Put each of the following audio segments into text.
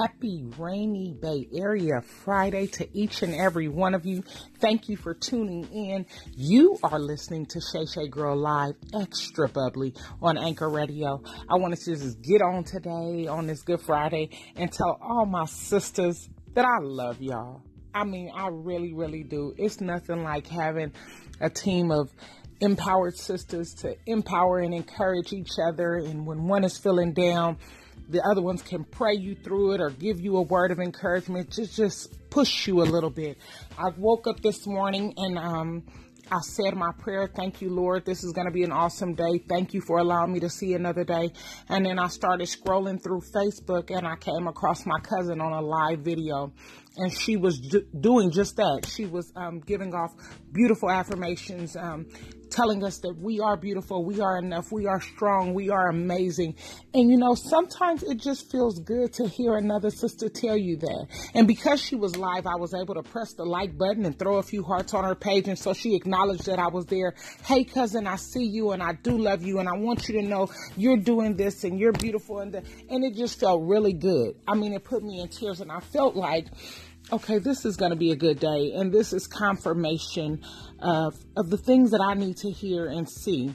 Happy rainy Bay Area Friday to each and every one of you. Thank you for tuning in. You are listening to Shay Shay Girl Live Extra Bubbly on Anchor Radio. I wanted to just get on today on this Good Friday and tell all my sisters that I love y'all. I mean, I really, really do. It's nothing like having a team of empowered sisters to empower and encourage each other. And when one is feeling down, the other ones can pray you through it or give you a word of encouragement, just just push you a little bit. I woke up this morning and um, I said my prayer, thank you, Lord. This is going to be an awesome day. Thank you for allowing me to see another day. And then I started scrolling through Facebook and I came across my cousin on a live video. And she was do- doing just that. She was um, giving off beautiful affirmations, um, telling us that we are beautiful, we are enough, we are strong, we are amazing. And you know, sometimes it just feels good to hear another sister tell you that. And because she was live, I was able to press the like button and throw a few hearts on her page. And so she acknowledged that I was there. Hey, cousin, I see you and I do love you. And I want you to know you're doing this and you're beautiful. And, the, and it just felt really good. I mean, it put me in tears and I felt like, okay, this is going to be a good day. And this is confirmation of, of the things that I need to hear and see.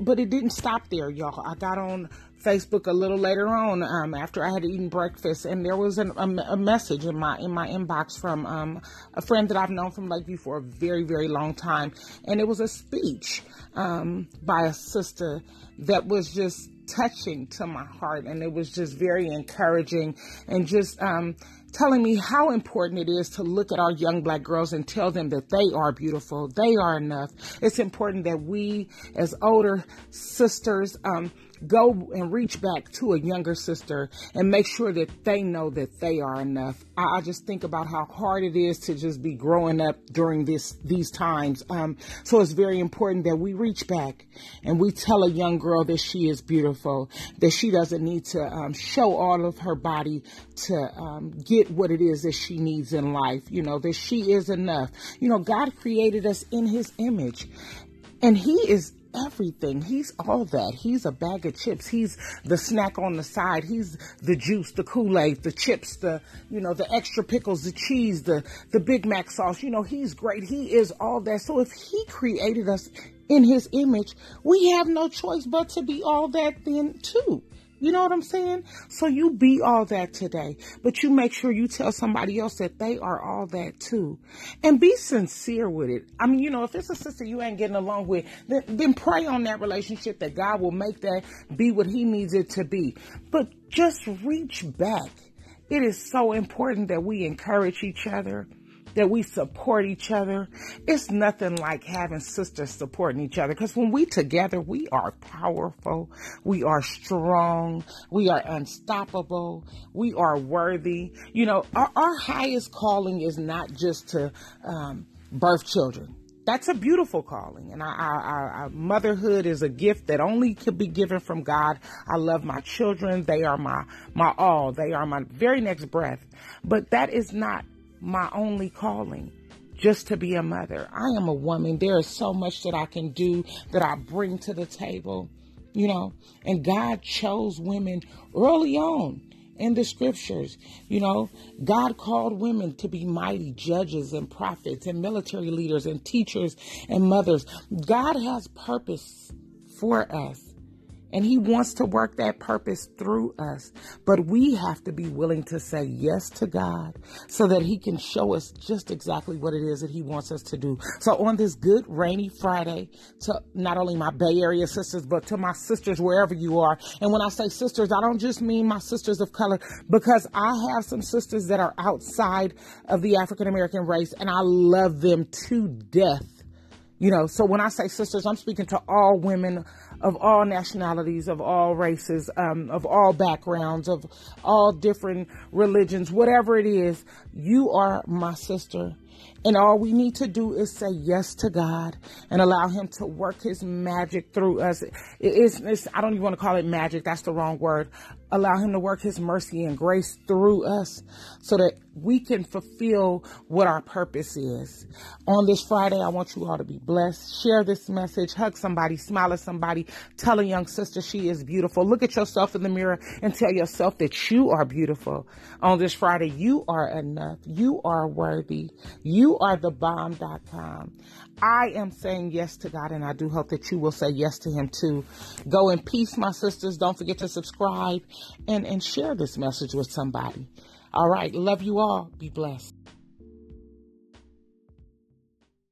But it didn't stop there, y'all. I got on Facebook a little later on um, after I had eaten breakfast, and there was an, a, a, message in my in my inbox from um, a friend that I've known from Lakeview for a very very long time, and it was a speech um, by a sister that was just touching to my heart, and it was just very encouraging, and just um, telling me how important it is to look at our young black girls and tell them that they are beautiful, they are enough. It's important that we, as older sisters, um, go and reach back to a younger sister and make sure that they know that they are enough. I, I just think about how hard it is to just be growing up during this these times. Um, so it's very important that we reach back and we tell a young girl that she is beautiful, that she doesn't need to um, show all of her body to um, get what it is that she needs in life. You know that she is enough. You know God created us in His image, and He is everything. He's all that. He's a bag of chips. He's the snack on the side. He's the juice, the Kool-Aid, the chips, the, you know, the extra pickles, the cheese, the, the Big Mac sauce. You know, he's great. He is all that. So if he created us in his image, we have no choice but to be all that then too. You know what I'm saying? So you be all that today, but you make sure you tell somebody else that they are all that too. And be sincere with it. I mean, you know, if it's a sister you ain't getting along with, then, then pray on that relationship that God will make that be what he needs it to be. But just reach back. It is so important that we encourage each other that we support each other. It's nothing like having sisters supporting each other because when we together, we are powerful, we are strong, we are unstoppable, we are worthy. You know, our, our highest calling is not just to um, birth children that's a beautiful calling. And our, I, I, motherhood is a gift that only could be given from God. I love my children. They are my, my all. They are my very next breath. But that is not my only calling just to be a mother. I am a woman. There is so much that I can do that I bring to the table, you know, and God chose women early on in the scriptures. You know, God called women to be mighty judges and prophets and military leaders and teachers and mothers. God has purpose for us. And he wants to work that purpose through us. But we have to be willing to say yes to God so that he can show us just exactly what it is that he wants us to do. So on this good rainy Friday, to not only my Bay Area sisters, but to my sisters wherever you are. And when I say sisters, I don't just mean my sisters of color because I have some sisters that are outside of the African American race and I love them to death. You know, so when I say sisters, I'm speaking to all women of all nationalities, of all races, um, of all backgrounds, of all different religions, whatever it is, you are my sister. And all we need to do is say yes to God and allow Him to work His magic through us. It's, it's, I don't even want to call it magic. That's the wrong word. Allow Him to work His mercy and grace through us so that we can fulfill what our purpose is. On this Friday, I want you all to be blessed. Share this message. Hug somebody. Smile at somebody. Tell a young sister she is beautiful. Look at yourself in the mirror and tell yourself that you are beautiful. On this Friday, you are enough. You are worthy. You are the bomb.com. I am saying yes to God, and I do hope that you will say yes to Him too. Go in peace, my sisters. Don't forget to subscribe and, and share this message with somebody. All right. Love you all. Be blessed.